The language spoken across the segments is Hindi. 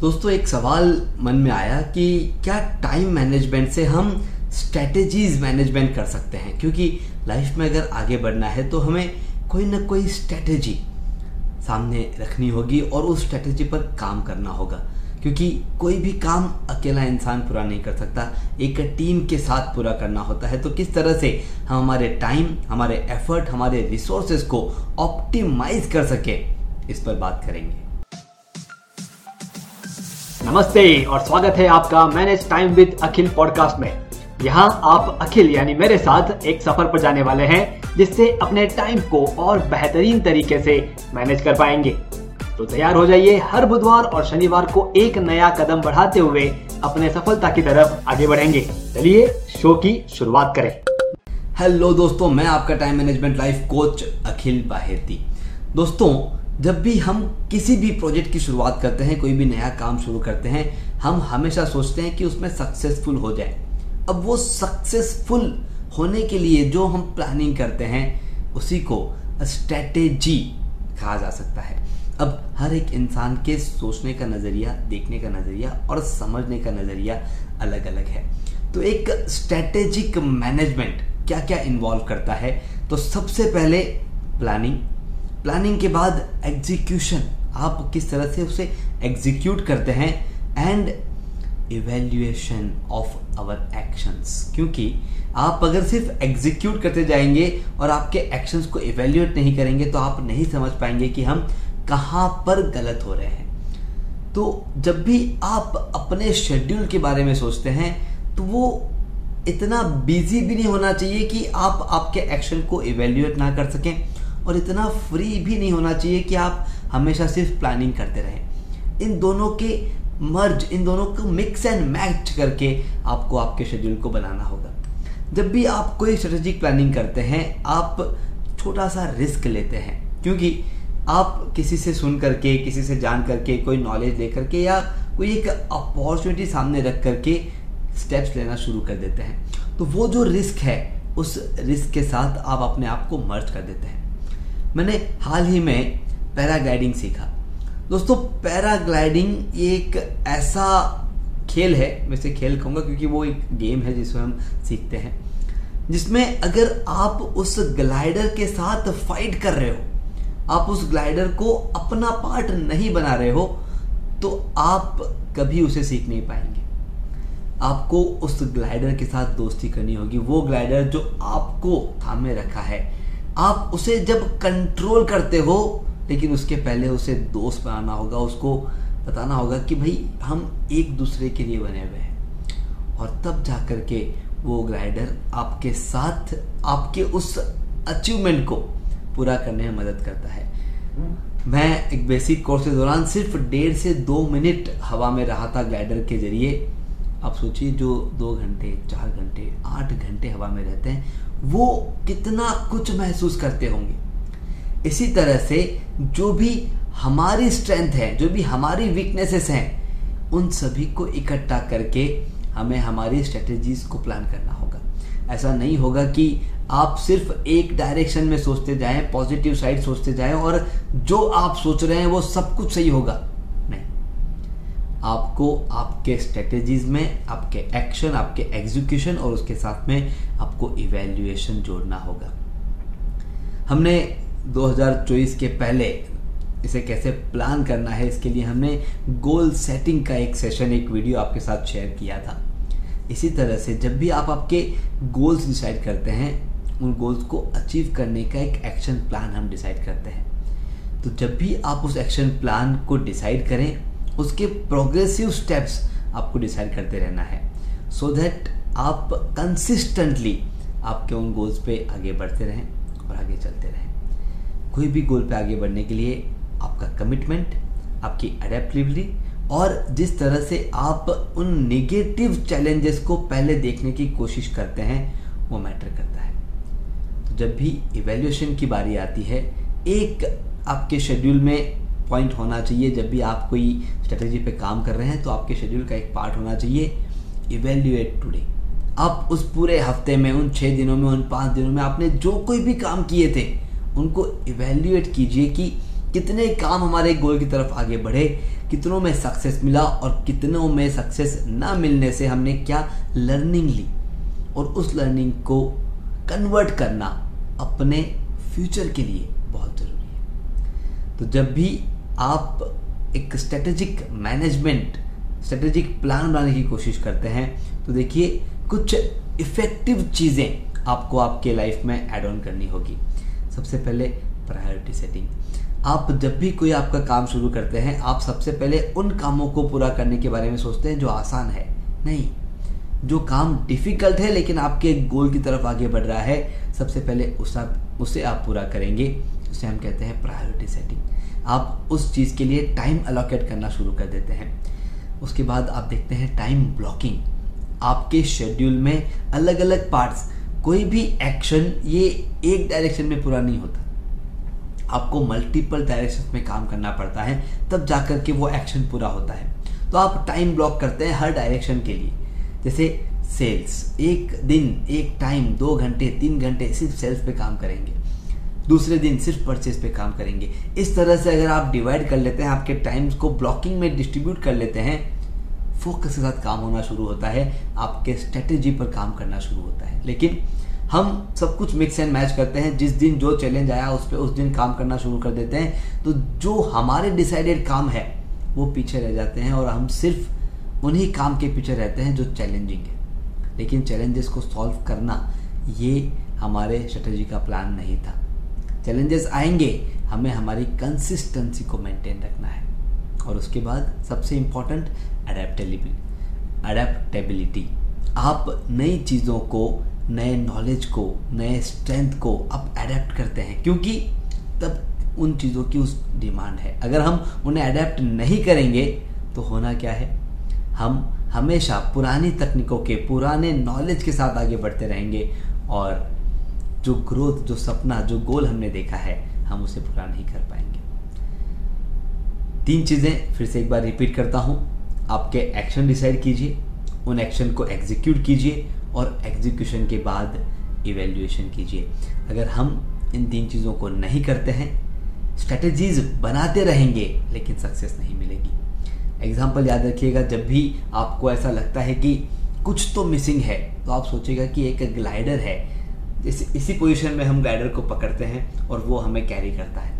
दोस्तों, एक सवाल मन में आया कि क्या टाइम मैनेजमेंट से हम स्ट्रेटेजीज मैनेजमेंट कर सकते हैं? क्योंकि लाइफ में अगर आगे बढ़ना है तो हमें कोई ना कोई स्ट्रेटेजी सामने रखनी होगी और उस स्ट्रेटेजी पर काम करना होगा। क्योंकि कोई भी काम अकेला इंसान पूरा नहीं कर सकता। एक टीम के साथ पूरा करना होता है। तो किस तरह से हम हमारे टाइम हमारे एफर्ट हमारे रिसोर्सेज को ऑप्टिमाइज कर सके, इस पर बात करेंगे। नमस्ते और स्वागत है आपका manage time with Akhil podcast में। यहाँ आप अखिल यानी मेरे साथ एक सफ़र पर जाने वाले हैं, जिससे अपने टाइम को और बेहतरीन तरीके से मैनेज कर पाएँगे। तो तैयार हो जाइए हर बुधवार और शनिवार को एक नया कदम बढ़ाते हुए अपने सफलता की तरफ़ आगे बढ़ेंगे। चलिए शो की शुरुआत करें। हेलो दोस्तों, मैं आपका time management life coach Akhil Baheti. दोस्तों जब भी हम किसी भी प्रोजेक्ट की शुरुआत करते हैं, कोई भी नया काम शुरू करते हैं, हम हमेशा सोचते हैं कि उसमें सक्सेसफुल हो जाए। अब वो सक्सेसफुल होने के लिए जो हम प्लानिंग करते हैं, उसी को स्ट्रेटेजी कहा जा सकता है। अब हर एक इंसान के सोचने का नज़रिया, देखने का नज़रिया और समझने का नज़रिया अलग अलग है। तो एक स्ट्रेटेजिक मैनेजमेंट क्या क्या इन्वॉल्व करता है तो सबसे पहले प्लानिंग प्लानिंग के बाद एग्जीक्यूशन आप किस तरह से उसे एग्जीक्यूट करते हैं and evaluation of our actions क्योंकि आप अगर सिर्फ़ एग्जीक्यूट करते जाएँगे और आपके एक्शंस को इवेल्युएट नहीं करेंगे तो आप नहीं समझ पाएँगे कि हम कहाँ पर गलत हो रहे हैं। तो जब भी आप अपने शेड्यूल के बारे में सोचते हैं तो वो इतना बिज़ी भी नहीं होना चाहिए कि आप आपके एक्शन को इवेल्युएट ना कर सकें। और इतना फ्री भी नहीं होना चाहिए कि आप हमेशा सिर्फ़ प्लानिंग करते रहें। इन दोनों के मर्ज इन दोनों को मिक्स एंड मैच करके आपको आपके शेड्यूल को बनाना होगा। जब भी आप कोई स्ट्रेटेजिक प्लानिंग करते हैं, आप छोटा सा रिस्क लेते हैं। क्योंकि आप किसी से सुन करके, किसी से जान करके, कोई नॉलेज ले करके या कोई एक अपॉर्चुनिटी सामने रख करके स्टेप्स लेना शुरू कर देते हैं। तो वो जो रिस्क है, उस रिस्क के साथ आप अपने आप को मर्ज कर देते हैं। मैंने हाल ही में पैराग्लाइडिंग सीखा। दोस्तों, पैराग्लाइडिंग एक ऐसा खेल है, मैं इसे खेल कहूँगा क्योंकि वो एक गेम है जिसमें हम सीखते हैं, जिसमें अगर आप उस ग्लाइडर के साथ फाइट कर रहे हो, आप उस ग्लाइडर को अपना पार्ट नहीं बना रहे हो तो आप कभी उसे सीख नहीं पाएँगे। आपको उस ग्लाइडर के साथ दोस्ती करनी होगी, वो ग्लाइडर जो आपको थामे रखा है। आप उसे जब कंट्रोल करते हो, लेकिन उसके पहले उसे दोस्त बनाना होगा, उसको बताना होगा कि भाई, हम एक दूसरे के लिए बने हुए हैं। और तब जा कर के वो ग्लाइडर आपके साथ, आपके उस अचीवमेंट को पूरा करने में मदद करता है। मैं एक बेसिक कोर्स के दौरान सिर्फ़ डेढ़ से दो मिनट हवा में रहा था ग्लाइडर के ज़रिए। आप सोचिए, जो दो घंटे, चार घंटे, आठ घंटे हवा में रहते हैं वो कितना कुछ महसूस करते होंगे। इसी तरह से जो भी हमारी स्ट्रेंथ है, जो भी हमारी वीकनेसेस हैं, उन सभी को इकट्ठा करके हमें हमारी स्ट्रेटजीज को प्लान करना होगा। ऐसा नहीं होगा कि आप सिर्फ़ एक डायरेक्शन में सोचते जाएँ पॉजिटिव साइड सोचते जाएँ और जो आप सोच रहे हैं वो सब कुछ सही होगा। आपको आपके स्ट्रेटेजीज में, आपके एक्शन आपके एग्जीक्यूशन और उसके साथ में आपको इवेल्युएशन जोड़ना होगा। हमने 2024 के पहले इसे कैसे प्लान करना है, इसके लिए हमने गोल सेटिंग का एक सेशन एक वीडियो आपके साथ शेयर किया था। इसी तरह से जब भी आप आपके गोल्स डिसाइड करते हैं, उन गोल्स को अचीव करने का एक एक्शन प्लान हम डिसाइड करते हैं। तो जब भी आप उस एक्शन प्लान को डिसाइड करें उसके प्रोग्रेसिव स्टेप्स आपको डिसाइड करते रहना है। सो so दैट आप कंसिस्टेंटली आपके उन गोल्स पे आगे बढ़ते रहें और आगे चलते रहें। कोई भी गोल पे आगे बढ़ने के लिए आपका कमिटमेंट आपकी अडेप्टिबिलिटी और जिस तरह से आप उन नेगेटिव चैलेंजेस को पहले देखने की कोशिश करते हैं, वो मैटर करता है। तो जब भी इवेल्यूशन की बारी आती है, एक आपके शेड्यूल में पॉइंट होना चाहिए। जब भी आप कोई स्ट्रेटेजी पे काम कर रहे हैं तो आपके शेड्यूल का एक पार्ट होना चाहिए। इवेल्युएट टुडे आप उस पूरे हफ़्ते में, उन छः दिनों में, उन पाँच दिनों में आपने जो कोई भी काम किए थे, उनको इवेल्यूएट कीजिए कि कितने काम हमारे गोल की तरफ़ आगे बढ़े, कितनों में सक्सेस मिला और कितनों में सक्सेस ना मिलने से हमने क्या लर्निंग ली। और उस लर्निंग को कन्वर्ट करना अपने फ्यूचर के लिए बहुत ज़रूरी है। तो जब भी आप एक स्ट्रेटेजिक मैनेजमेंट स्ट्रेटेजिक प्लान बनाने की कोशिश करते हैं तो देखिए कुछ इफ़ेक्टिव चीज़ें आपको आपके लाइफ में ऐड ऑन करनी होगी। सबसे पहले प्रायोरिटी सेटिंग आप जब भी कोई आपका काम शुरू करते हैं, आप सबसे पहले उन कामों को पूरा करने के बारे में सोचते हैं जो आसान है। नहीं। जो काम डिफ़िकल्ट है, लेकिन आपके गोल की तरफ़ आगे बढ़ रहा है, सबसे पहले उस आप, उसे आप पूरा करेंगे। उसे हम कहते हैं प्रायोरिटी सेटिंग आप उस चीज़ के लिए टाइम अलोकेट करना शुरू कर देते हैं। उसके बाद आप देखते हैं टाइम ब्लॉकिंग आपके शेड्यूल में अलग अलग पार्ट्स कोई भी एक्शन ये एक डायरेक्शन में पूरा नहीं होता। आपको मल्टीपल डायरेक्शन में काम करना पड़ता है, तब जाकर के वो एक्शन पूरा होता है। तो आप टाइम ब्लॉक करते हैं हर डायरेक्शन के लिए। जैसे सेल्स एक दिन, एक टाइम दो घंटे, तीन घंटे, सिर्फ़ सेल्स पे काम करेंगे। दूसरे दिन सिर्फ़ परचेज पे काम करेंगे। इस तरह से अगर आप डिवाइड कर लेते हैं, आपके टाइम्स को ब्लॉकिंग में डिस्ट्रीब्यूट कर लेते हैं फोकस के साथ काम होना शुरू होता है, आपके स्ट्रेटेजी पर काम करना शुरू होता है। लेकिन हम सब कुछ मिक्स एंड मैच करते हैं। जिस दिन जो चैलेंज आया, उस पर उस दिन काम करना शुरू कर देते हैं। तो जो हमारे डिसाइडेड काम है, वो पीछे रह जाते हैं और हम सिर्फ़ उन्हीं काम के पीछे रहते हैं जो चैलेंजिंग है। लेकिन चैलेंजेस को सॉल्व करना, ये हमारे स्ट्रेटजी का प्लान नहीं था। चैलेंजेस आएँगे, हमें हमारी कंसिस्टेंसी को मेंटेन रखना है। और उसके बाद सबसे इम्पोर्टेंट अडेप्टेबिलिटी अडेप्टेबिलिटी आप नई चीज़ों को, नए नॉलेज को, नए स्ट्रेंथ को आप अडेप्ट करते हैं, क्योंकि तब उन चीज़ों की उस डिमांड है। अगर हम उन्हें अडेप्ट नहीं करेंगे तो होना क्या है? हम हमेशा पुरानी तकनीकों के, पुराने नॉलेज के साथ आगे बढ़ते रहेंगे और जो ग्रोथ, जो सपना, जो गोल हमने देखा है, हम उसे पूरा नहीं कर पाएँगे। तीन चीज़ें फिर से एक बार रिपीट करता हूँ। आपके एक्शन डिसाइड कीजिए, उन एक्शन को एग्जीक्यूट कीजिए और एग्जीक्यूशन के बाद इवेल्युएशन कीजिए। अगर हम इन तीन चीज़ों को नहीं करते हैं, स्ट्रेटजीज बनाते रहेंगे, लेकिन सक्सेस नहीं मिलेगी। एग्ज़ाम्पल याद रखिएगा, जब भी आपको ऐसा लगता है कि कुछ तो मिसिंग है तो आप सोचेगा कि एक ग्लाइडर है इस, इसी पोजीशन में हम ग्लाइडर को पकड़ते हैं और वो हमें कैरी करता है।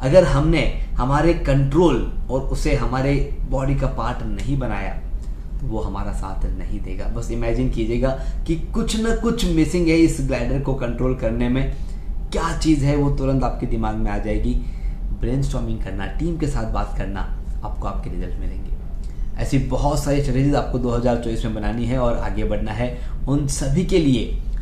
अगर हमने हमारे कंट्रोल और उसे हमारे बॉडी का पार्ट नहीं बनाया तो वो हमारा साथ नहीं देगा। बस इमेजिन कीजिएगा कि कुछ ना कुछ मिसिंग है इस ग्लाइडर को कंट्रोल करने में। क्या चीज़ है वो तुरंत आपके दिमाग में आ जाएगी? ब्रेन करना टीम के साथ बात करना आपको आपके रिज़ल्ट मिलेंगे। ऐसी बहुत सारी स्ट्रेटेजीज आपको 2024 में बनानी है और आगे बढ़ना है। उन सभी के लिए